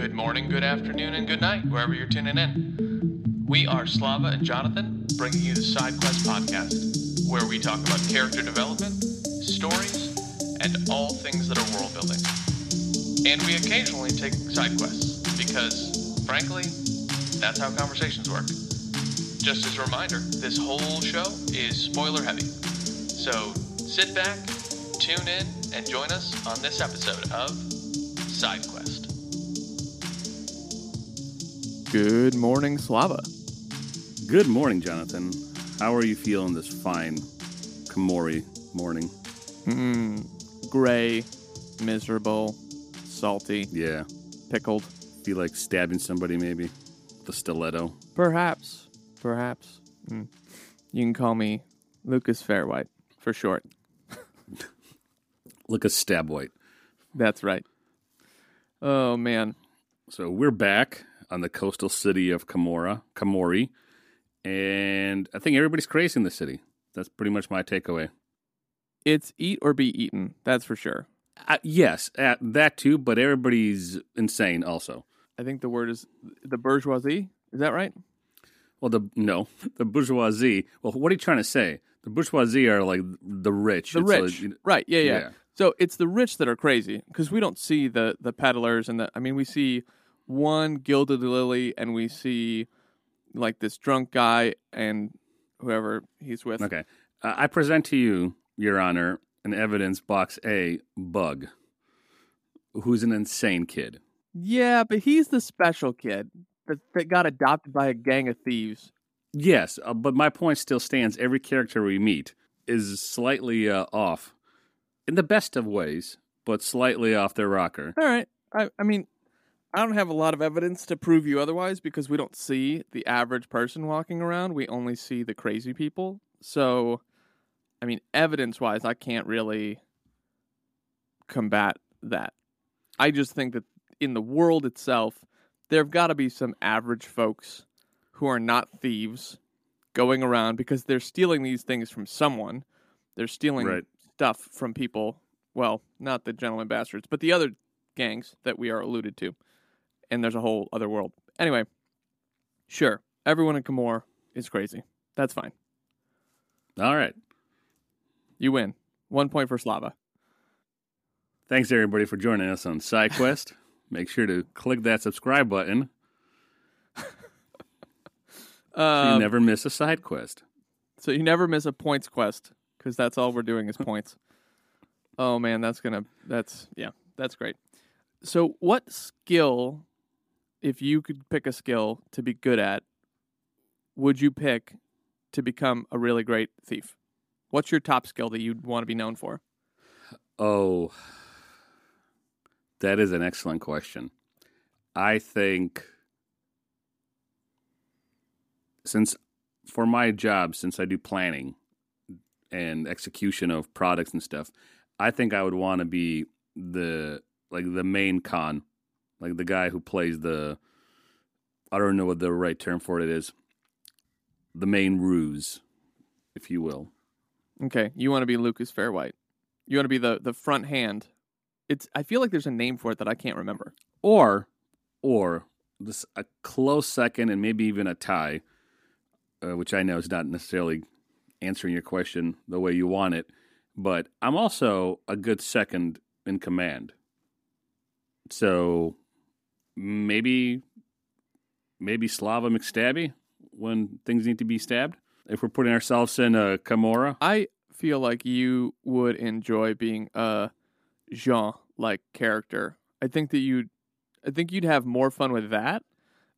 Good morning, good afternoon, and good night, wherever you're tuning in. We are Slava and Jonathan, bringing you the Side Quest podcast, where we talk about character development, stories, and all things that are world building. And we occasionally take side quests, because, frankly, that's how conversations work. Just as a reminder, this whole show is spoiler heavy. So sit back, tune in, and join us on this episode of Side Good morning, Slava. Good morning, Jonathan. How are you feeling this fine Camorri morning? Mm, gray, miserable, salty, Yeah. pickled. Feel like stabbing somebody maybe with a stiletto. Perhaps, perhaps. Mm. You can call me Lukas Fehrwight for short. Lucas a stab white. That's right. Oh man, So we're back on the coastal city of Komora, Camorri, and I think everybody's crazy in the city. That's pretty much my takeaway. it's eat or be eaten. That's for sure. Uh, yes, uh, that too, but everybody's insane also. I think the word is the bourgeoisie. Is that right? Well, the no, the bourgeoisie. Well, what are you trying to say? The bourgeoisie are like the rich. The It's like, rich, know- right? Yeah, yeah. yeah. So it's the rich that are crazy because we don't see the the peddlers and the. I mean, we see one gilded lily, and we see like this drunk guy and whoever he's with. Okay. Uh, I present to you, Your Honor, an evidence box A bug, who's an insane kid. Yeah, but he's the special kid that, that got adopted by a gang of thieves. Yes, uh, but my point still stands. Every character we meet is slightly uh, off, in the best of ways, but slightly off their rocker. All right. I, I mean, I don't have a lot of evidence to prove you otherwise because we don't see the average person walking around. We only see the crazy people. So, I mean, evidence wise, I can't really combat that. I just think that in the world itself, there have got to be some average folks who are not thieves going around because they're stealing these things from someone. They're stealing Right. stuff from people. Well, not the gentleman bastards, but the other gangs that we are alluded to. And there's a whole other world. Anyway, sure, everyone in Camor is crazy. That's fine. All right. You win. One point for Slava. Thanks, everybody, for joining us on SideQuest. Make sure to click that subscribe button so Um, you never miss a side quest. So you never miss a points quest because that's all we're doing is points. Oh man, that's gonna that's yeah, that's great. So what skill, if you could pick a skill to be good at, would you pick to become a really great thief? What's your top skill that you'd want to be known for? Oh, that is an excellent question. I think since for my job, since I do planning and execution of products and stuff, I think I would want to be the like the main con, like the guy who plays the I don't know what the right term for it is, the main ruse, if you will. Okay, you want to be Lukas Fehrwight. You want to be the the front hand. It's I feel like there's a name for it that I can't remember. or or this a close second and maybe even a tie, uh, which I know is not necessarily answering your question the way you want it, but I'm also a good second in command. So maybe maybe Slava McStabby when things need to be stabbed. If we're putting ourselves in a Kimura, I feel like you would enjoy being a Jean like character. I think that you'd I think you'd have more fun with that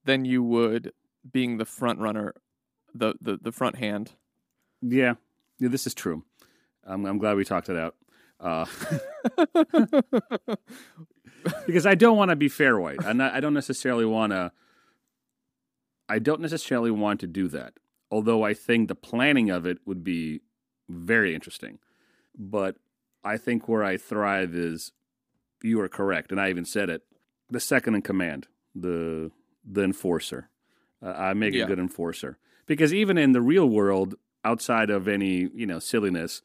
than you would being the front runner, the the, the front hand. yeah, yeah, this is true. I'm, I'm glad we talked it out. Uh, because I don't want to be Fehrwight. I'm not, I don't necessarily want to. I don't necessarily want to do that. Although I think the planning of it would be very interesting. But I think where I thrive is, you are correct, and I even said it. The second in command, the the enforcer. Uh, I make Yeah. a good enforcer because even in the real world, outside of any you know silliness,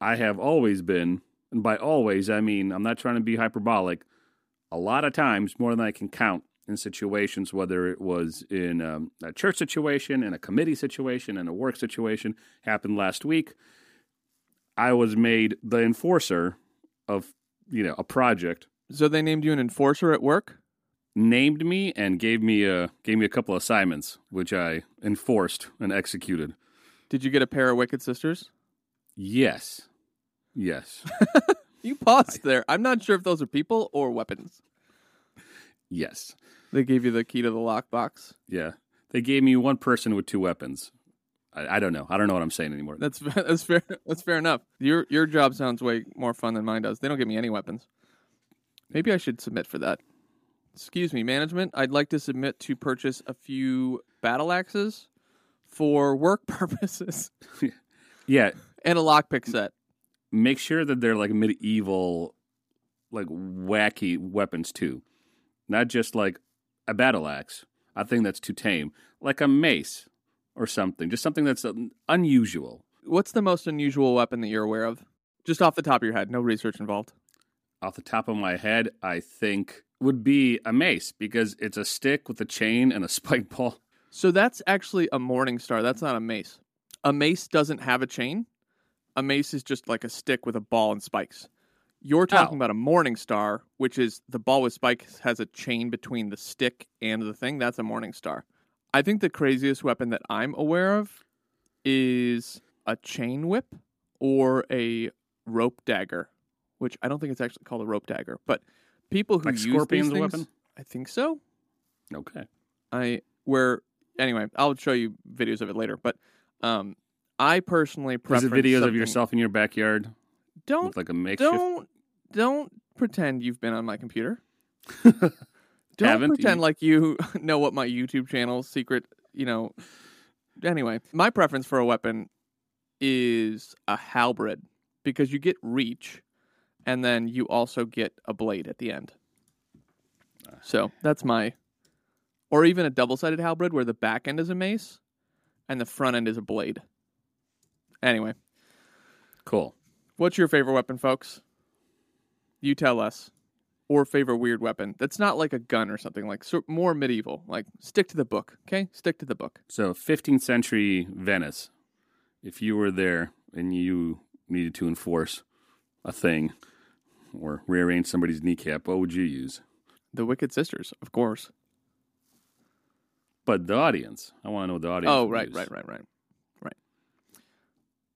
I have always been, and by always I mean I'm not trying to be hyperbolic. A lot of times, more than I can count, in situations, whether it was in um, a church situation, in a committee situation, in a work situation, happened last week. I was made the enforcer of you know a project. So they named you an enforcer at work. Named me and gave me a gave me a couple of assignments, which I enforced and executed. Did you get a pair of wicked sisters? Yes, yes, You paused there. I'm not sure if those are people or weapons. yes, They gave you the key to the lockbox. yeah. They gave me one person with two weapons. I, I don't know. I don't know what I'm saying anymore. That's that's fair. That's fair enough. Your your job sounds way more fun than mine does. They don't give me any weapons. Maybe I should submit for that. Excuse me, management. I'd like to submit to purchase a few battle axes for work purposes Yeah, and a lockpick set. Make sure that they're like medieval, like wacky weapons too, not just like a battle axe. I think that's too tame. Like a mace or something, just something that's um, unusual. What's the most unusual weapon that you're aware of? Just off the top of your head, no research involved. Off the top of my head, I think would be a mace because it's a stick with a chain and a spike ball. So that's actually a morning star. That's not a mace. A mace doesn't have a chain. A mace is just like a stick with a ball and spikes. You're talking Oh. about a morning star, which is the ball with spikes has a chain between the stick and the thing. That's a morning star. I think the craziest weapon that I'm aware of is a chain whip or a rope dagger, which I don't think it's actually called a rope dagger, but people who Like use Scorpion's these things, weapon? I think so. Okay. I where anyway, I'll show you videos of it later. But um, I personally prefer videos of yourself in your backyard Don't like a makeshift? don't don't pretend you've been on my computer. don't Haven't pretend you- like you know what my YouTube channel's secret. You know. Anyway, my preference for a weapon is a halberd because you get reach, and then you also get a blade at the end. So that's my, or even a double-sided halberd where the back end is a mace, and the front end is a blade. Anyway, Cool. what's your favorite weapon, folks? You tell us. Or favorite weird weapon that's not like a gun or something like so more medieval. Like stick to the book, okay? Stick to the book. So, 15th century Venice, if you were there and you needed to enforce a thing or rearrange somebody's kneecap, what would you use? The Wicked Sisters, of course. But the audience, I want to know the audience. Oh, right, use. right, right, right, right.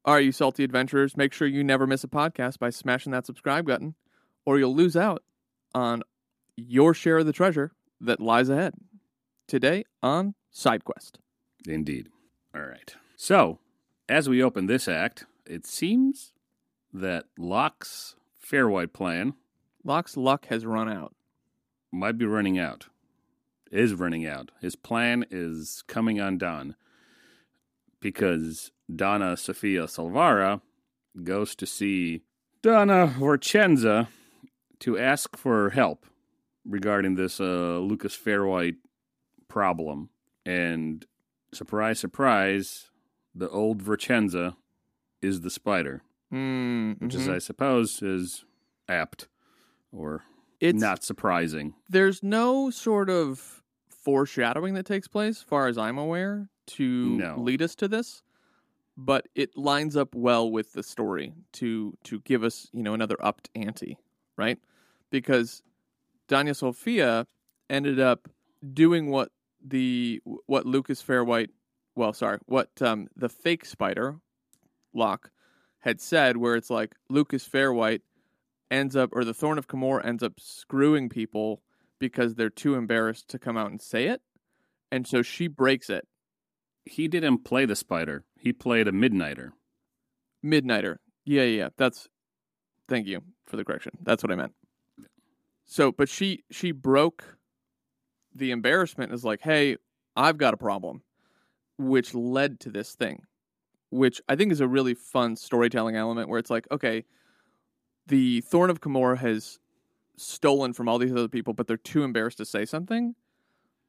All right, you salty adventurers, make sure you never miss a podcast by smashing that subscribe button, or you'll lose out on your share of the treasure that lies ahead. Today on SideQuest. Indeed. All right. So, as we open this act, it seems that Locke's Fehrwight plan Locke's luck has run out. might be running out. Is running out. His plan is coming undone because Donna Sofia Salvara goes to see Donna Vorchenza to ask for help regarding this uh, Lukas Fehrwight problem. And surprise, surprise, the old Vorchenza is the spider, Mm, which is. I suppose, is apt or it's not surprising. there's no sort of foreshadowing that takes place, far as I'm aware, to No. lead us to this. But it lines up well with the story to to give us, you know, another upped ante, right? Because Danya Sofia ended up doing what the what Lukas Fehrwight, well, sorry, what um, the fake spider, Locke, had said, where it's like Lukas Fehrwight ends up, or the Thorn of Camor ends up screwing people because they're too embarrassed to come out and say it. And so she breaks it. He didn't play the spider. He played a midnighter. Midnighter. Yeah, yeah, yeah. That's thank you for the correction. That's what I meant. So, but she she broke the embarrassment is like, "Hey, I've got a problem." Which led to this thing, which I think is a really fun storytelling element where it's like, okay, the Thorn of Camorra has stolen from all these other people, but they're too embarrassed to say something.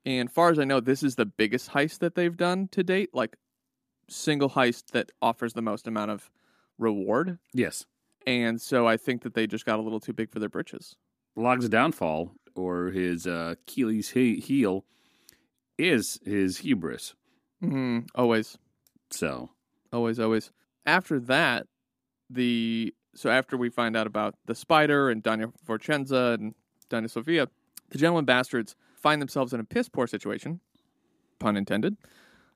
And far as I know, this is the biggest heist that they've done to date, like single heist that offers the most amount of reward. Yes. And so I think that they just got a little too big for their britches. Locke's downfall or his uh, Achilles he- heel is his hubris. hmm Always. So, Always, always. After that, the so after we find out about the spider and Danya Vorchenza and Danya Sofia, the gentleman bastards find themselves in a piss poor situation, pun intended,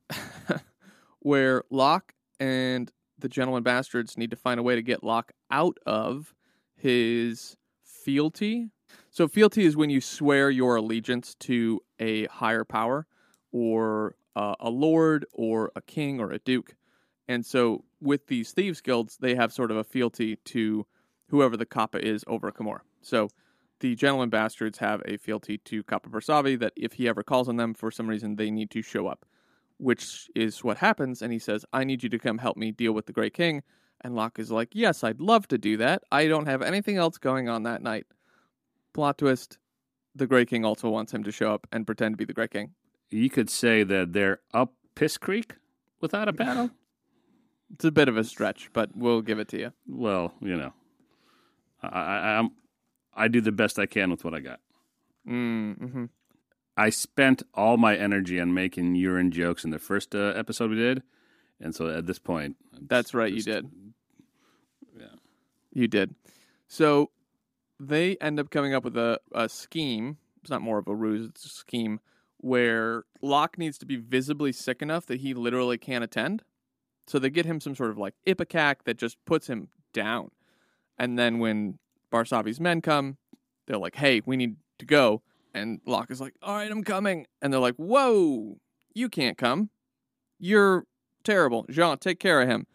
where Locke and the gentleman bastards need to find a way to get Locke out of his fealty. So fealty is when you swear your allegiance to a higher power or uh, a lord or a king or a duke. And so with these thieves guilds, they have sort of a fealty to whoever the capa is over Camor. So the gentleman bastards have a fealty to Capa Barsavi that if he ever calls on them for some reason, they need to show up, which is what happens. And he says, I need you to come help me deal with the Grey King. And Locke is like, Yes, I'd love to do that. I don't have anything else going on that night. Plot twist the Grey King also wants him to show up and pretend to be the Grey King. you could say that they're up Piss Creek without a battle. It's a bit of a stretch, but we'll give it to you. well, you know, I, I, I'm I do the best I can with what I got. Mm-hmm. I spent all my energy on making urine jokes in the first uh, episode we did, and so at this point, I'm That's just- right, you did. Yeah. You did. So they end up coming up with a, a scheme. It's not more of a ruse, it's a scheme where Locke needs to be visibly sick enough that he literally can't attend. So they get him some sort of like ipecac that just puts him down. And then when Barsavi's men come, they're like, hey, we need to go. And Locke is like, all right, I'm coming. And they're like, whoa, you can't come. You're terrible. Jean, take care of him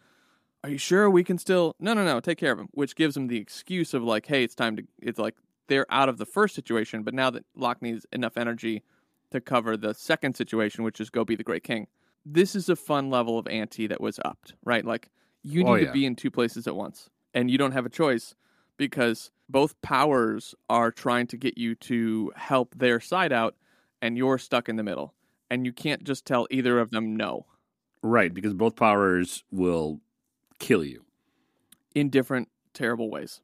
are you sure we can still no no no take care of him which gives him the excuse of like hey it's time to it's like they're out of the first situation but now that Locke needs enough energy to cover the second situation which is go be the grey king this is a fun level of ante that was upped right like you oh, need Oh, to be in two places at once and you don't have a choice because both powers are trying to get you to help their side out and you're stuck in the middle and you can't just tell either of them no Right, because both powers will kill you. in different terrible ways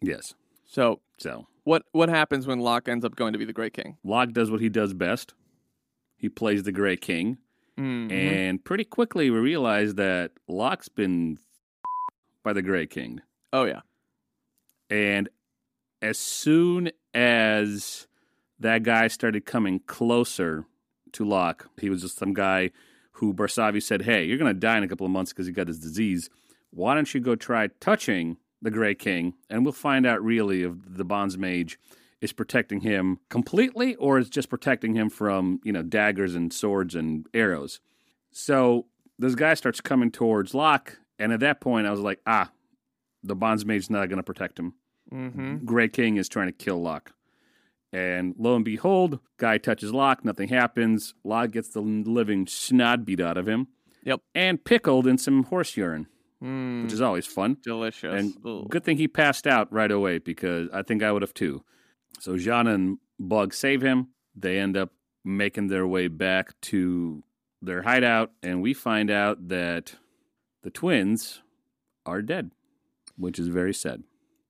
Yes. so So What what happens when Locke ends up going to be the Grey King? Locke does what he does best. He plays the Grey King, Mhm. and pretty quickly we realize that Locke's been by the Grey King. oh yeah, And as soon as that guy started coming closer to Locke, he was just some guy who Barsavi said, Hey, you're going to die in a couple of months because you got this disease. Why don't you go try touching the Grey King? And we'll find out really if the Bondsmage is protecting him completely or is just protecting him from, you know, daggers and swords and arrows. So this guy starts coming towards Locke. And at that point, I was like, ah, the Bondsmage's not going to protect him. mm-hmm. Grey King is trying to kill Locke. And lo and behold, guy touches Locke, nothing happens. Locke gets the living snot beat out of him. Yep. And pickled in some horse urine, mm, which is always fun. delicious. And Ugh. good thing he passed out right away because I think I would have too. So Jean and Bug save him. They end up making their way back to their hideout, and we find out that the twins are dead, which is very sad.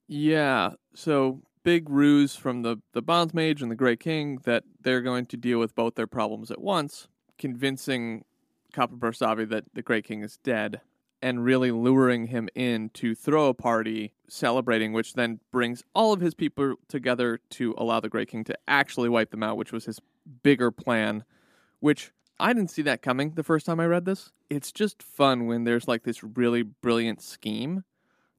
Yeah. So big ruse from the the Bondsmage and the Grey King that they're going to deal with both their problems at once, convincing Capa Barsavi that the Grey King is dead. And really luring him in to throw a party celebrating, which then brings all of his people together to allow the Grey King to actually wipe them out, which was his bigger plan. Which I didn't see that coming the first time I read this. It's just fun when there's like this really brilliant scheme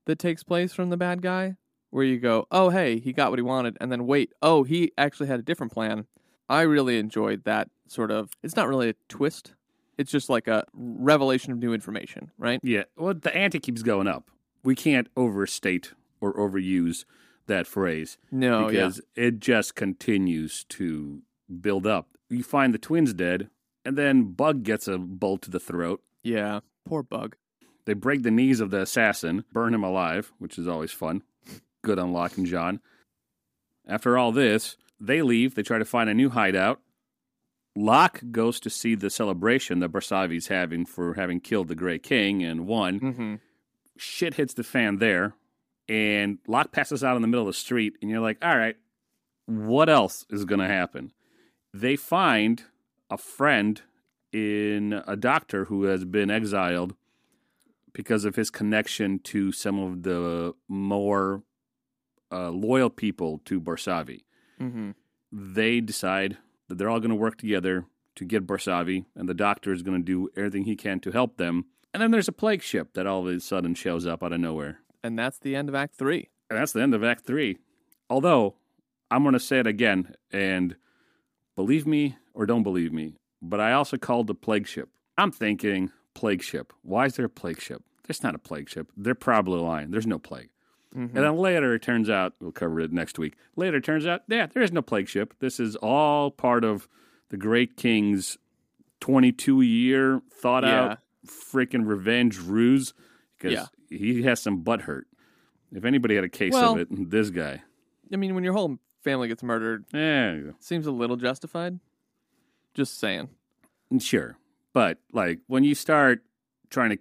that takes place from the bad guy where you go, oh, hey, he got what he wanted. And then wait, oh, he actually had a different plan. I really enjoyed that sort of, it's not really a twist. It's just like a revelation of new information, right? Yeah, well, the ante keeps going up. We can't overstate or overuse that phrase No, because it just continues to build up. You find the twins dead, and then Bug gets a bolt to the throat. yeah. Yeah. Poor bug. They break the knees of the assassin, burn him alive, which is always fun. Good on Locke and Jean. After all this, they leave. They try to find a new hideout. Locke goes to see the celebration that Barsavi's having for having killed the Grey King and won. Mm-hmm. Shit hits the fan there, and Locke passes out in the middle of the street, and you're like, all right, what else is going to happen? They find a friend in a doctor who has been exiled because of his connection to some of the more uh, loyal people to Barsavi. Mm-hmm. They decide that they're all going to work together to get Barsavi, and the doctor is going to do everything he can to help them. And then there's a plague ship that all of a sudden shows up out of nowhere. And that's the end of Act Three. And that's the end of Act Three. Although, I'm going to say it again, and believe me or don't believe me, but I also called the plague ship. I'm thinking, plague ship. Why is there a plague ship? There's not a plague ship. They're probably lying. There's no plague. Mm-hmm. And then later it turns out, we'll cover it next week. Later it turns out, yeah, there is no plague ship. This is all part of the Grey King's 22 year thought out freaking revenge ruse because Yeah. he has some butt hurt. If anybody had a case Well- of it, this guy. I mean, when your whole family gets murdered, Yeah, seems a little justified. Just saying. sure. But like when you start trying to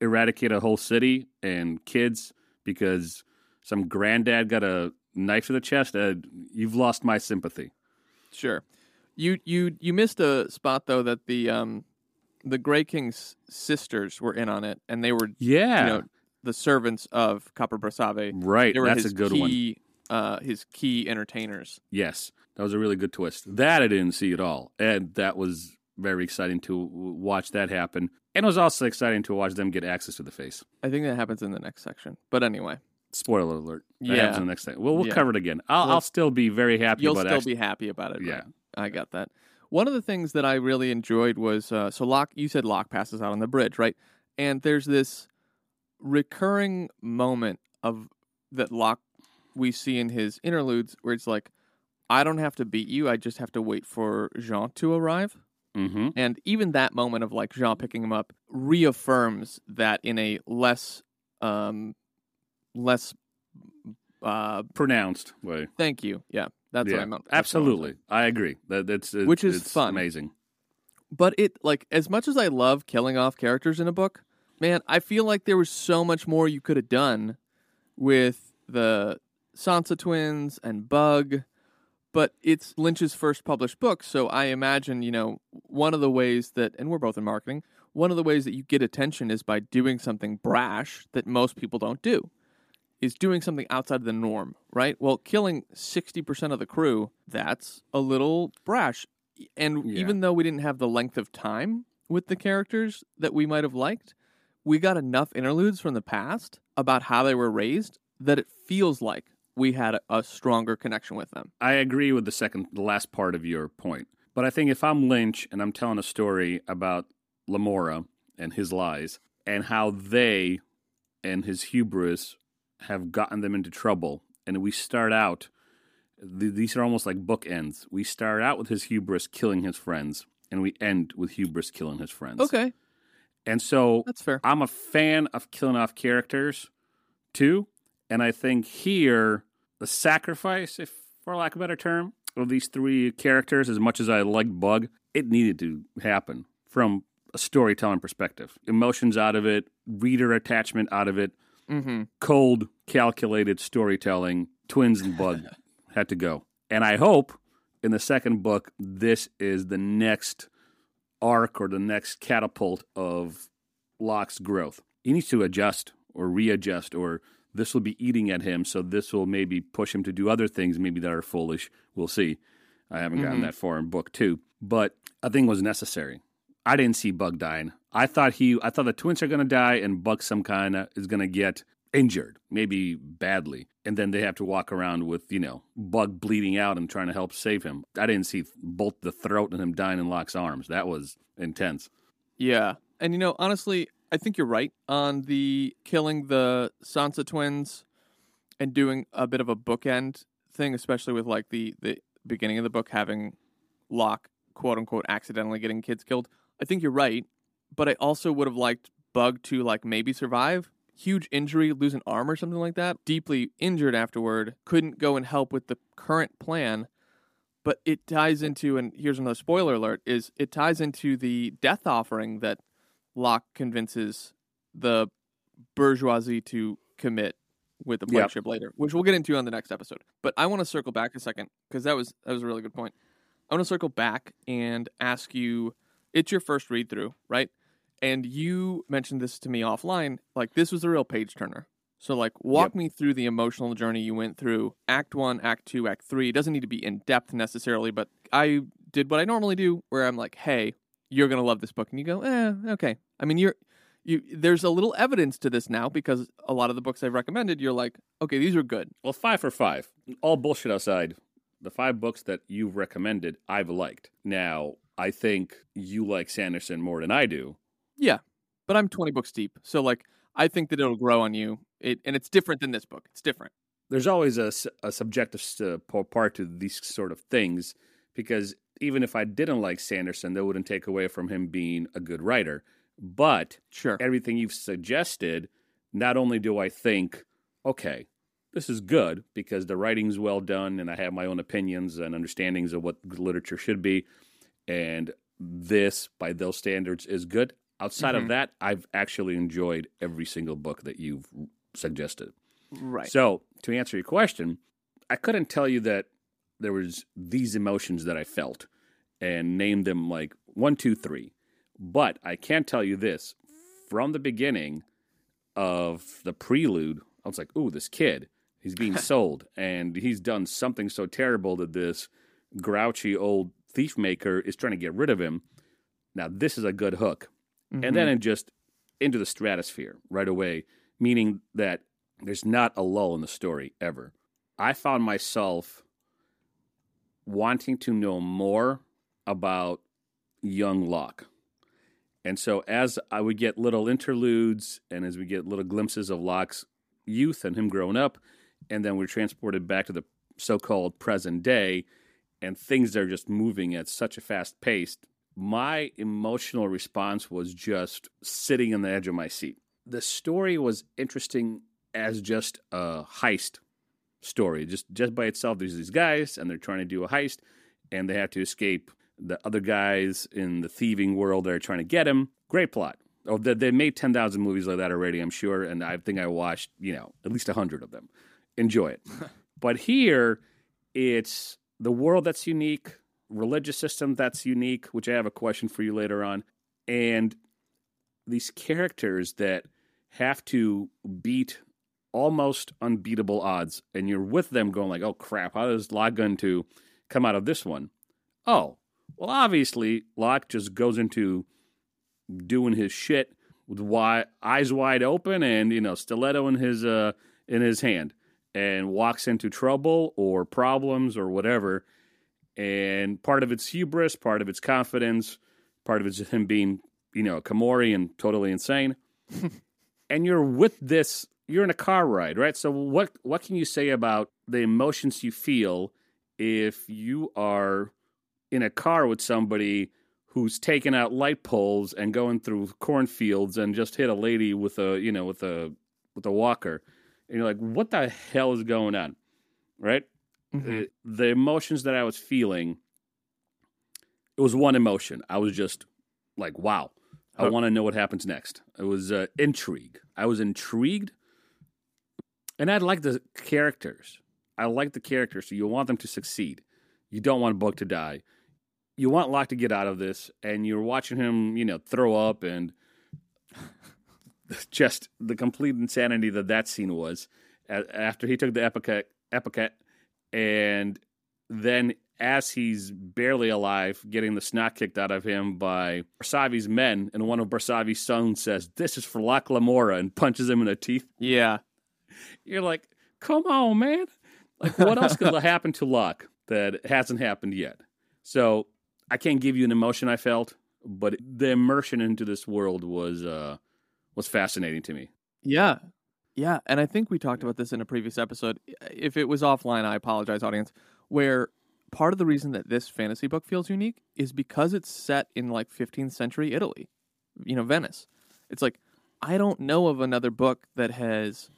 eradicate a whole city and kids because some granddad got a knife to the chest, uh, you've lost my sympathy. Sure. You you you missed a spot though that the um the Grey King's sisters were in on it, and they were Yeah. you know the servants of Capa Barsavi. right. That's a good one. Uh, his key entertainers. Yes. That was a really good twist. That I didn't see at all. And that was very exciting to watch that happen. And it was also exciting to watch them get access to the face. I think that happens in the next section. But anyway, Spoiler alert. That Yeah. happens in the next thing. Well, we'll Yeah. cover it again. I'll, Well, I'll still be very happy you'll still actually, be happy about it. Yeah. I got that. One of the things that I really enjoyed was uh, so Locke. You said Locke passes out on the bridge, right? And there's this recurring moment of that Locke we see in his interludes where it's like, I don't have to beat you. I just have to wait for Jean to arrive. Hmm And even that moment of like Jean picking him up reaffirms that in a less, um, less. Uh, pronounced way. thank you. Yeah, that's yeah, what I meant. That's what I meant. absolutely. I agree. That that's it, Which is it's fun. amazing. But it like as much as I love killing off characters in a book, man, I feel like there was so much more you could have done with the Sanza twins and Bug. But it's Lynch's first published book, so I imagine, you know, one of the ways that and we're both in marketing, one of the ways that you get attention is by doing something brash that most people don't do. Is doing something outside of the norm, right? Well, killing 60% of the crew, that's a little brash and Yeah. even though we didn't have the length of time with the characters that we might have liked, we got enough interludes from the past about how they were raised that it feels like we had a, stronger connection with them. I agree with the second, the last part of your point. But I think if I'm Lynch and I'm telling a story about Lamora and his lies and how they and his hubris have gotten them into trouble, and we start out, th- these are almost like bookends. We start out with his hubris killing his friends, and we end with hubris killing his friends. Okay, And so that's fair. I'm a fan of killing off characters too. And I think here, the sacrifice, if for lack of a better term, of these three characters, as much as I like Bug, it needed to happen from a storytelling perspective. Emotions out of it, reader attachment out of it, Mm-hmm. cold, calculated storytelling, twins and Bug had to go. And I hope in the second book, this is the next arc or the next catapult of Locke's growth. He needs to adjust or readjust, or this will be eating at him, so this will maybe push him to do other things, maybe that are foolish. We'll see. I haven't gotten Mhm. that far in book two, but I think it was necessary. I didn't see Bug dying. I thought he, I thought the twins are going to die, and Bug some kind of is going to get injured, maybe badly, and then they have to walk around with you know Bug bleeding out and trying to help save him. I didn't see both the throat and him dying in Locke's arms. That was intense. Yeah, and you know, honestly, I think you're right on the killing the Sanza twins and doing a bit of a bookend thing, especially with like the the beginning of the book having Locke quote unquote accidentally getting kids killed. I think you're right, but I also would have liked Bug to like maybe survive. Huge injury, lose an arm or something like that. Deeply injured afterward, couldn't go and help with the current plan but it ties into and here's another spoiler alert is it ties into the death offering that Locke convinces the bourgeoisie to commit with the plague Yep. later, which we'll get into on the next episode. But I want to circle back a second because that was that was a really good point. I want to circle back and ask you. It's your first read through, right? And you mentioned this to me offline. Like this was a real page turner. So like walk Yep. me through the emotional journey you went through. Act one, act two, act three. It doesn't need to be in depth necessarily, but I did what I normally do, where I'm like, hey, you're gonna love this book, and you go, eh, okay. I mean, you're you. There's a little evidence to this now because a lot of the books I've recommended, you're like, okay, these are good. Well, five for five. All bullshit aside, the five books that you've recommended, I've liked. Now, I think you like Sanderson more than I do. Yeah, but I'm 20 books deep, so like I think that it'll grow on you. It and it's different than this book. It's different. There's always a subjective s- uh, part to these sort of things because even if I didn't like Sanderson, that wouldn't take away from him being a good writer. But Sure. everything you've suggested, not only do I think, okay, this is good because the writing's well done and I have my own opinions and understandings of what literature should be, and this, by those standards, is good. Outside Mhm. of that, I've actually enjoyed every single book that you've suggested. Right. So, to answer your question, I couldn't tell you that there was these emotions that I felt and name them like one, two, three. But I can tell you this from the beginning of the prelude, I was like, ooh, this kid, he's being sold, and he's done something so terrible that this grouchy old thief maker is trying to get rid of him. Now, this is a good hook Mhm. and then it just into the stratosphere right away, meaning that there's not a lull in the story ever. I found myself wanting to know more about young Locke. And so as I would get little interludes and as we get little glimpses of Locke's youth and him growing up, and then we're transported back to the so called present day, and things are just moving at such a fast pace my emotional response was just sitting on the edge of my seat. The story was interesting as just a heist story. Just just by itself, there's these guys and they're trying to do a heist and they have to escape the other guys in the thieving world are trying to get him. Great plot. Oh, they, they made 10,000 movies like that already, I'm sure. And I think I watched, you know, at least 100 of them. Enjoy it. but here, it's the world that's unique, religious system that's unique, which I have a question for you later on, and these characters that have to beat almost unbeatable odds, and you're with them going like, "Oh crap, how does going to come out of this one?" Oh, well, obviously Locke just goes into doing his shit with wide, eyes wide open and you know stiletto in his uh in his hand, and walks into trouble or problems or whatever and part of it's hubris, part of it's confidence, part of it's him being, you know, Camorri and totally insane. and you're with this, you're in a car ride, right? So what what can you say about the emotions you feel if you are in a car with somebody who's taking out light poles and going through cornfields and just hit a lady with a, you know, with a with a walker. And you're like, what the hell is going on? Right? Mhm. uh, the emotions that I was feeling, it was one emotion. I was just like, wow, I Hooked. want to know what happens next. It was uh, intrigue. I was intrigued. And I like the characters. I like the characters. So you want them to succeed. You don't want Book to die. You want Locke to get out of this, and you're watching him, you know, throw up and just the complete insanity that that scene was after he took the ipecac, ipecac and then as he's barely alive, getting the snot kicked out of him by Barsavi's men, and one of Barsavi's sons says, "This is for Locke Lamora," and punches him in the teeth. Yeah. You're like, "Come on, man! Like, what else could happen to Locke that hasn't happened yet?" So I can't give you an emotion I felt, but the immersion into this world was uh, was fascinating to me. Yeah. Yeah. And I think we talked about this in a previous episode. If it was offline, I apologize, audience. Where part of the reason that this fantasy book feels unique is because it's set in like 15th century Italy, you know, Venice. It's like, I don't know of another book that has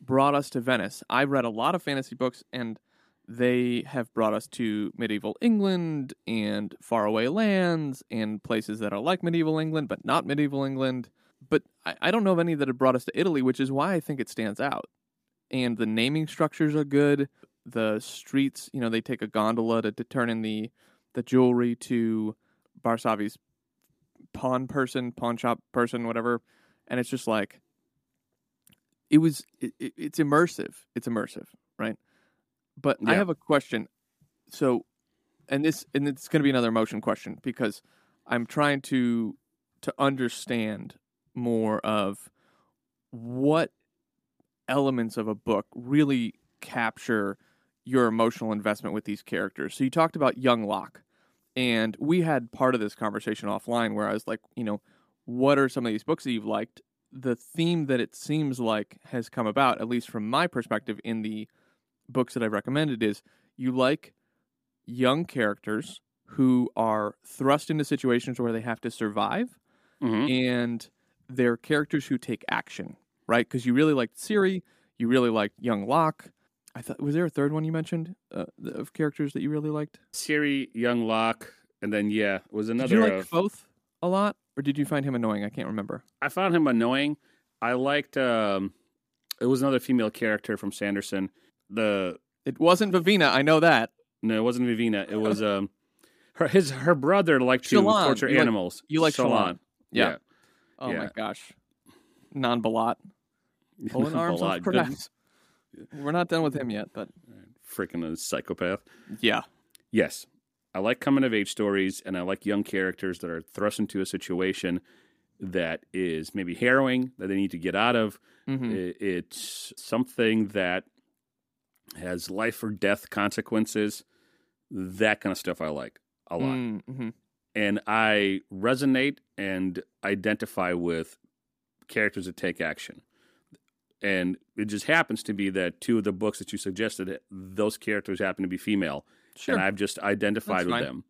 brought us to Venice. I've read a lot of fantasy books and they have brought us to medieval England and faraway lands and places that are like medieval England but not medieval England. But I, I don't know of any that have brought us to Italy, which is why I think it stands out. and the naming structures are good. The streets, you know, they take a gondola to, to turn in the the jewelry to Barsavi's pawn person, pawn shop person, whatever, and it's just like it was. It, it, it's immersive. It's immersive, right? But I have a question. So, and this and it's going to be another emotion question because I'm trying to to understand more of what elements of a book really capture your emotional investment with these characters. So you talked about young Locke, and we had part of this conversation offline where I was like, you know, what are some of these books that you've liked? The theme that it seems like has come about, at least from my perspective, in the books that I've recommended, is you like young characters who are thrust into situations where they have to survive Mhm. and they're characters who take action, right? Because you really liked Siri, you really liked Young Locke. I thought was there a third one you mentioned uh, of characters that you really liked? Siri, Young Locke, and then yeah, was another. Did you like uh, Foth a lot, or did you find him annoying? I can't remember. I found him annoying. I liked. Um, it was another female character from Sanderson. The It wasn't Vivenna, I know that. no, it wasn't Vivenna. It was um, her his her brother liked to torture You like- animals. you like Shallan. Yeah. Yeah. Oh my gosh, Nan Balat, pulling arms off good- We're not done with him yet, but Freaking a psychopath. yeah, Yes. I like coming of age stories and I like young characters that are thrust into a situation that is maybe harrowing that they need to get out of. hmm It's something that has life or death consequences. That kind of stuff I like a lot. Mm-hmm. And I resonate and identify with characters that take action. And it just happens to be that two of the books that you suggested, those characters happen to be female Sure. and I've just identified That's with fine. them.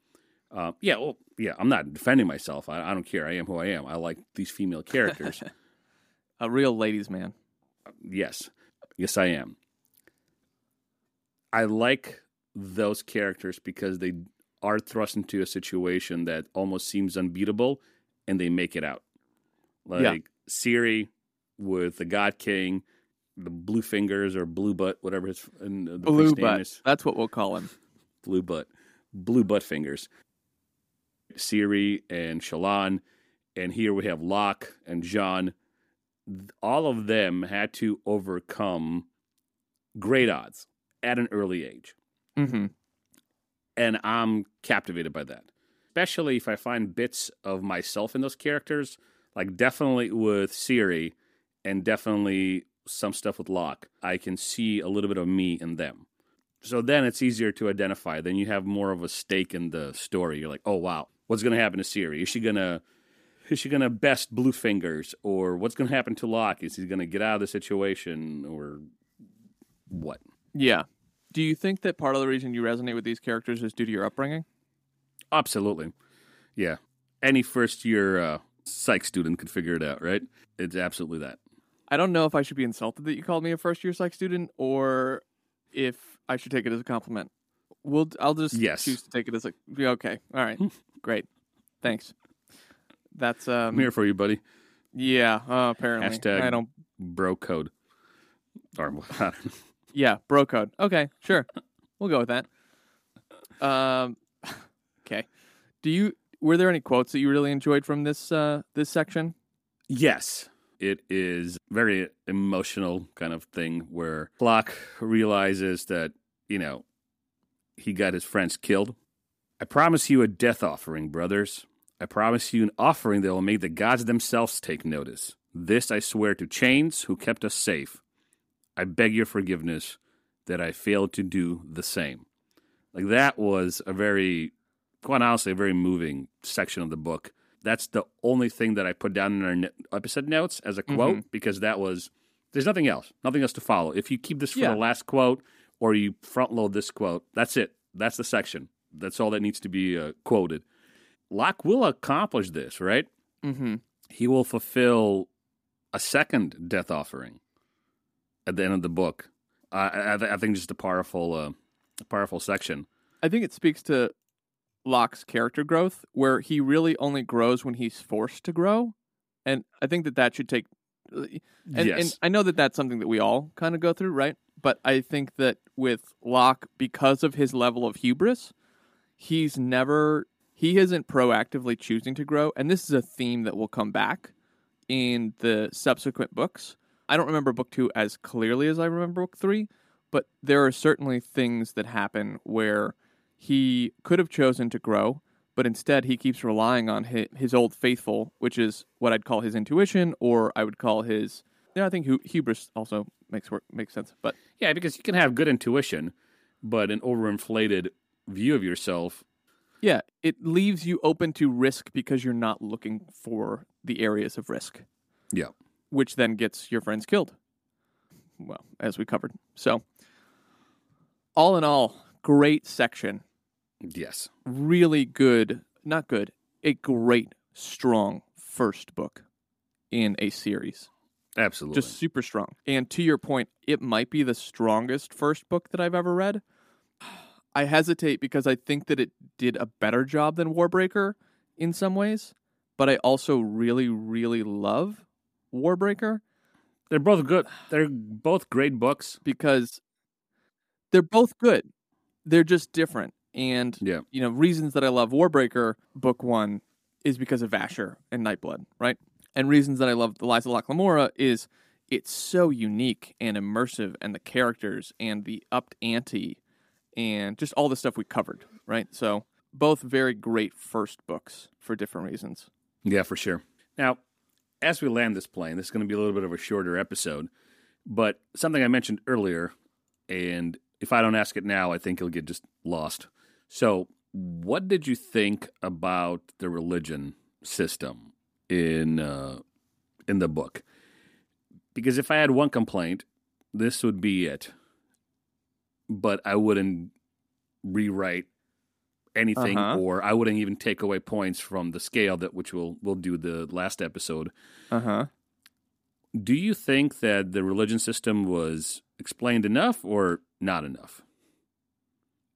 Uh, yeah, well, yeah, I'm not defending myself. I, I don't care. I am who I am. I like these female characters. a real ladies' man. yes, yes, I am. I like those characters because they are thrust into a situation that almost seems unbeatable, and they make it out. Like Yeah. Siri with the God King, the Blue Fingers or Blue Butt, whatever his Blue butt. is. That's what we'll call him. blue butt, blue butt fingers. Siri and Shallan, and here we have Locke and Jean. All of them had to overcome great odds at an early age, hmm and I'm captivated by that. Especially if I find bits of myself in those characters, like definitely with Siri, and definitely some stuff with Locke. I can see a little bit of me in them. So then it's easier to identify. Then you have more of a stake in the story. You're like, oh wow, what's going to happen to Siri? Is she gonna is she gonna best Blue Fingers, or what's going to happen to Locke? Is he going to get out of the situation, or what? Yeah. Do you think that part of the reason you resonate with these characters is due to your upbringing? Absolutely, yeah. Any first year uh, psych student could figure it out, right? It's absolutely that. I don't know if I should be insulted that you called me a first year psych student or if I should take it as a compliment. We'll I'll just Yes. choose to take it as a okay. All right. Great. Thanks. That's um I'm here for you, buddy. yeah, uh, apparently. Hashtag- I don't Bro code. Or I don't know. Yeah, bro code. Okay, sure. We'll go with that. Um okay. Do you were there any quotes that you really enjoyed from this uh this section? Yes. It is very emotional kind of thing where Locke realizes that, you know, he got his friends killed. I promise you a death offering, brothers. I promise you an offering that will make the gods themselves take notice. This I swear to Chains, who kept us safe. I beg your forgiveness that I failed to do the same. Like that was a very, quite honestly, a very moving section of the book. That's the only thing that I put down in our episode notes as a quote because that was there's nothing else, nothing else to follow. If you keep this for Yeah. the last quote or you front load this quote, that's it. That's the section. That's all that needs to be uh, quoted. Locke will accomplish this, right? Mm-hmm. He will fulfill a second death offering at the end of the book. I, I, I think just a powerful, uh, a powerful section. I think it speaks to Locke's character growth, where he really only grows when he's forced to grow, and I think that that should take And, Yes. and I know that that's something that we all kind of go through, right? But I think that with Locke, because of his level of hubris, he's never he isn't proactively choosing to grow, and this is a theme that will come back in the subsequent books. I don't remember book two as clearly as I remember book three, but there are certainly things that happen where he could have chosen to grow, but instead he keeps relying on his, his old faithful, which is what I'd call his intuition, or I would call his. Yeah, I think hu- hubris also makes work makes sense, but Yeah, because you can have good intuition, but an overinflated view of yourself. yeah, it leaves you open to risk because you're not looking for the areas of risk. Yeah. Which then gets your friends killed. Well, as we covered. So, all in all, great section. Yes. Really good, not good, a great, strong first book in a series. Absolutely. Just super strong. And to your point, it might be the strongest first book that I've ever read. I hesitate because I think that it did a better job than Warbreaker in some ways, but I also really, really love Warbreaker They're both good. They're both great books. because they're both good. They're just different. And Yeah. you know, reasons that I love Warbreaker book one is because of Vasher and Nightblood, right? And reasons that I love Lies of Locke Lamora is it's so unique and immersive and the characters and the upped ante and just all the stuff we covered, right? So both very great first books for different reasons. Yeah, for sure. Now, as we land this plane, this is going to be a little bit of a shorter episode, but something I mentioned earlier, and if I don't ask it now, I think it'll get just lost. So, what did you think about the religion system in uh, in the book? Because if I had one complaint, this would be it. But I wouldn't rewrite anything, Uh-huh. or I wouldn't even take away points from the scale that which we'll we'll do the last episode. Uh huh. Do you think that the religion system was explained enough or not enough?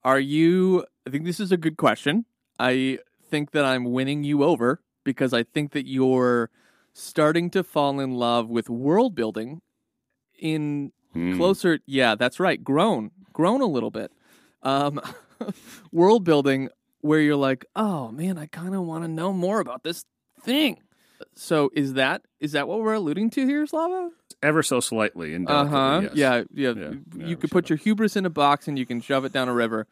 Are you? I think this is a good question. I think that I'm winning you over because I think that you're starting to fall in love with world building in Hmm. closer. Yeah, that's right. Grown, grown a little bit. Um, world building where you're like, oh man, I kind of want to know more about this thing. So is that is that what we're alluding to here, Slava? Ever so slightly. And Uh huh. yes. Yeah, yeah. Yeah, You could put your hubris in a box and you can shove it down a river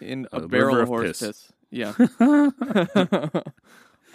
in a, A barrel of horse piss. piss. Yeah.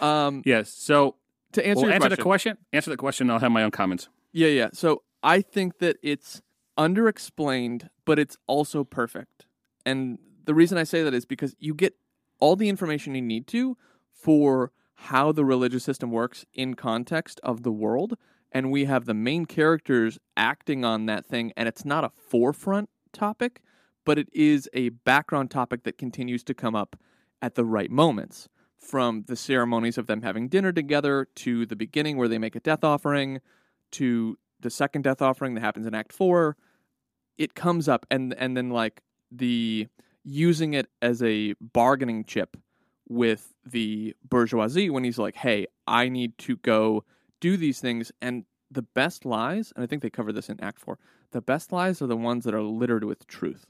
um, Yes. So, to answer well, answer question, the question. Answer the question. I'll have my own comments. yeah, yeah. So I think that it's underexplained, but it's also perfect. And the reason I say that is because you get all the information you need to for how the religious system works in context of the world. And we have the main characters acting on that thing, and it's not a forefront topic, but it is a background topic that continues to come up at the right moments. From the ceremonies of them having dinner together to the beginning where they make a death offering to the second death offering that happens in Act Four, it comes up and and then like the using it as a bargaining chip with the bourgeoisie when he's like, "Hey, I need to go do these things," and the best lies, and I think they cover this in Act Four. The best lies are the ones that are littered with truth,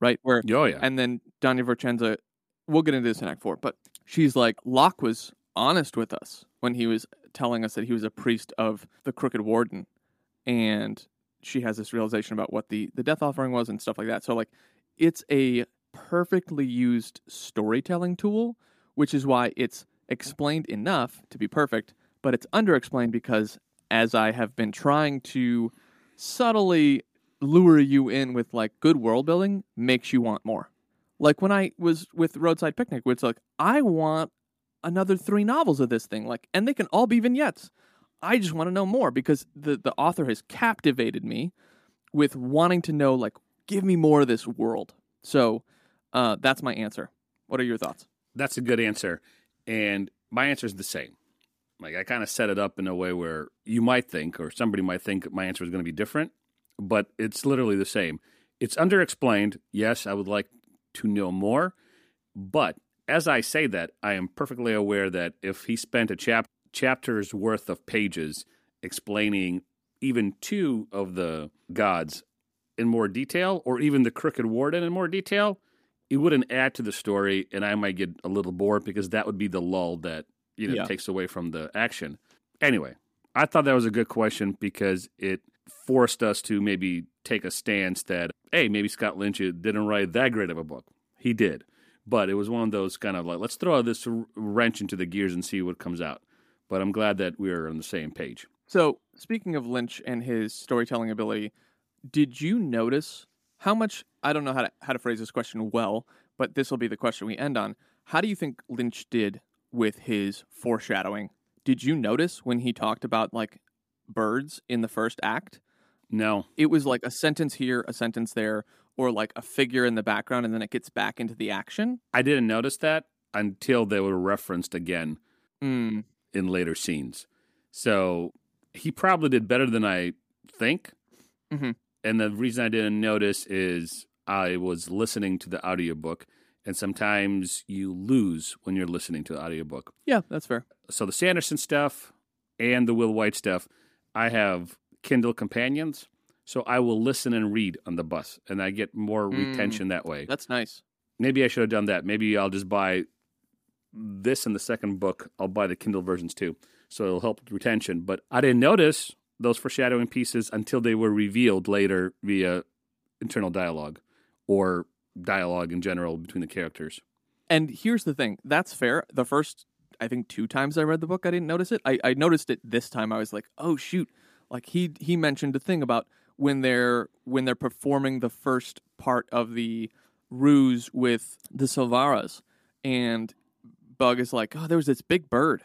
right? Where Oh yeah. and then Doña Vorchenza, we'll get into this in Act Four, but she's like, Locke was honest with us when he was telling us that he was a priest of the Crooked Warden, and she has this realization about what the the death offering was and stuff like that. So like, it's a perfectly used storytelling tool, which is why it's explained enough to be perfect, but it's underexplained because as I have been trying to subtly lure you in with like good world building makes you want more. Like when I was with Roadside Picnic, it's like, I want another three novels of this thing, like, and they can all be vignettes. I just want to know more because the the author has captivated me with wanting to know, like, give me more of this world. So uh, that's my answer. What are your thoughts? That's a good answer. And my answer is the same. Like I kind of set it up in a way where you might think, or somebody might think, my answer is going to be different, but it's literally the same. It's underexplained. Yes, I would like to know more, but as I say that, I am perfectly aware that if he spent a chap- chapter's worth of pages explaining even two of the gods in more detail, or even the Crooked Warden in more detail, it wouldn't add to the story, and I might get a little bored because that would be the lull that you know Yeah. takes away from the action. Anyway, I thought that was a good question because it forced us to maybe take a stance that hey, maybe Scott Lynch didn't write that great of a book. He did, but it was one of those kind of like let's throw this wrench into the gears and see what comes out. But I'm glad that we're on the same page. So, speaking of Lynch and his storytelling ability, did you notice how much I don't know how to how to phrase this question well, but this will be the question we end on. How do you think Lynch did with his foreshadowing? Did you notice when he talked about like birds in the first act? No, It was like a sentence here, a sentence there, or like a figure in the background and then it gets back into the action. I didn't notice that until they were referenced again Mm, in later scenes. So he probably did better than I think. Mhm. And the reason I didn't notice is I was listening to the audiobook, and sometimes you lose when you're listening to the audiobook. yeah, that's fair. So the Sanderson stuff and the Wil Wight stuff, I have Kindle companions. So I will listen and read on the bus, and I get more Mm. retention that way. That's nice. Maybe I should have done that. Maybe I'll just buy this and the second book. I'll buy the Kindle versions too. So it'll help retention. But I didn't notice those foreshadowing pieces until they were revealed later via internal dialogue or dialogue in general between the characters. And here's the thing that's fair. The first, I think, two times I read the book, I didn't notice it. I, I noticed it this time. I was like, oh, shoot. Like he he mentioned a thing about when they're when they're performing the first part of the ruse with the Salvaras and Bug is like, oh, there was this big bird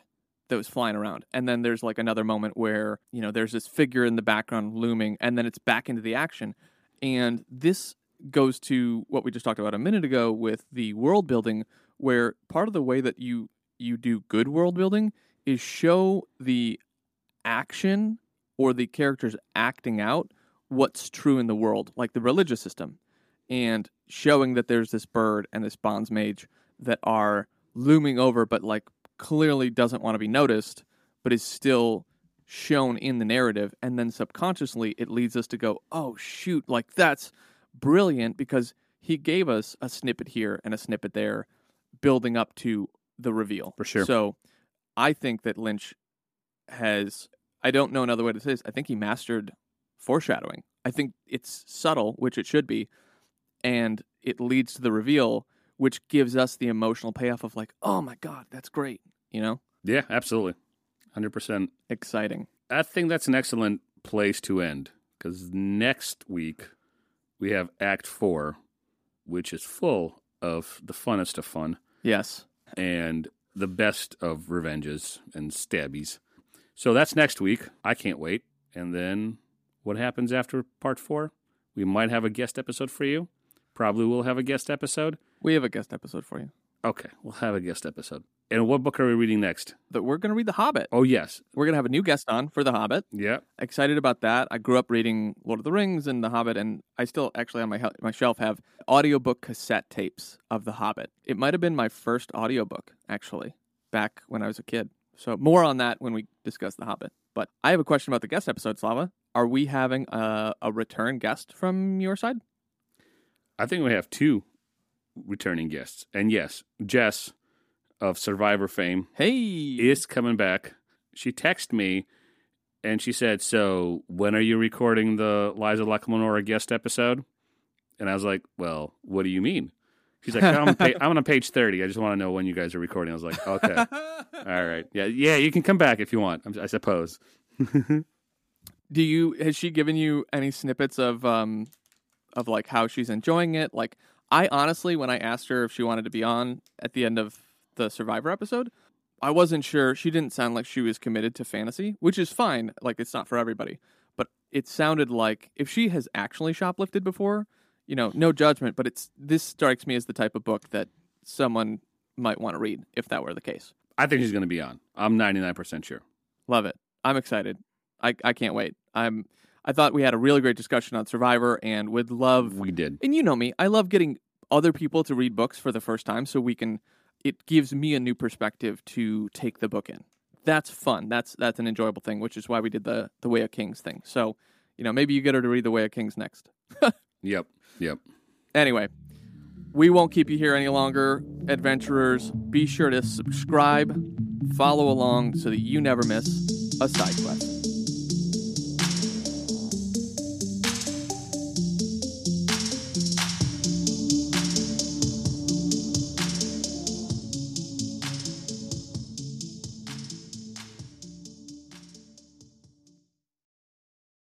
that was flying around. And then there's like another moment where, you know, there's this figure in the background looming and then it's back into the action. And this goes to what we just talked about a minute ago with the world building where part of the way that you you do good world building is show the action or the characters acting out what's true in the world, like the religious system, and showing that there's this bird and this Bondsmage that are looming over, but like clearly doesn't want to be noticed, but is still shown in the narrative. And then subconsciously, it leads us to go, oh, shoot, like that's brilliant because he gave us a snippet here and a snippet there, building up to the reveal. For sure. So I think that Lynch has, I don't know another way to say this, I think he mastered foreshadowing. I think it's subtle, which it should be, and it leads to the reveal, which gives us the emotional payoff of like, oh my God, that's great. You know, Yeah, absolutely. 100%. exciting. I think that's an excellent place to end because next week we have Act Four, which is full of the funnest of fun Yes. and the best of revenges and stabbies. So that's next week. I can't wait. And then what happens after part four? We might have a guest episode for you. Probably will have a guest episode. We have a guest episode for you. Okay, we'll have a guest episode. And what book are we reading next? That we're going to read The Hobbit. Oh, yes. We're going to have a new guest on for The Hobbit. Yeah. excited about that. I grew up reading Lord of the Rings and The Hobbit, and I still actually on my my shelf have audiobook cassette tapes of The Hobbit. It might have been my first audiobook actually back when I was a kid. So more on that when we discuss The Hobbit. But I have a question about the guest episode, Slava. Are we having a, a return guest from your side? I think we have two returning guests. And yes, Jess of Survivor fame Hey, is coming back. She texted me and she said, So when are you recording the Lies of Locke Lamora guest episode? And I was like, Well, what do you mean? She's like, I'm on, I'm on page 30. I just want to know when you guys are recording. I was like, Okay. All right. Yeah. Yeah. You can come back if you want, I suppose. Do you has she given you any snippets of um of like how she's enjoying it? Like I honestly when I asked her if she wanted to be on at the end of the Survivor episode, I wasn't sure. She didn't sound like she was committed to fantasy, which is fine. Like it's not for everybody. But it sounded like if she has actually shoplifted before, you know, no judgment, but it's this strikes me as the type of book that someone might want to read if that were the case. I think she's going to be on. I'm 99% sure. Love it. I'm excited. I, I can't wait. I'm I thought we had a really great discussion on Survivor and would love We did. and you know me, I love getting other people to read books for the first time so we can it gives me a new perspective to take the book in. that's fun. That's that's an enjoyable thing, which is why we did the the Way of Kings thing. So, you know, maybe you get her to read the Way of Kings next. Yep. Yep. Anyway, we won't keep you here any longer, adventurers. Be sure to subscribe, follow along so that you never miss a side quest.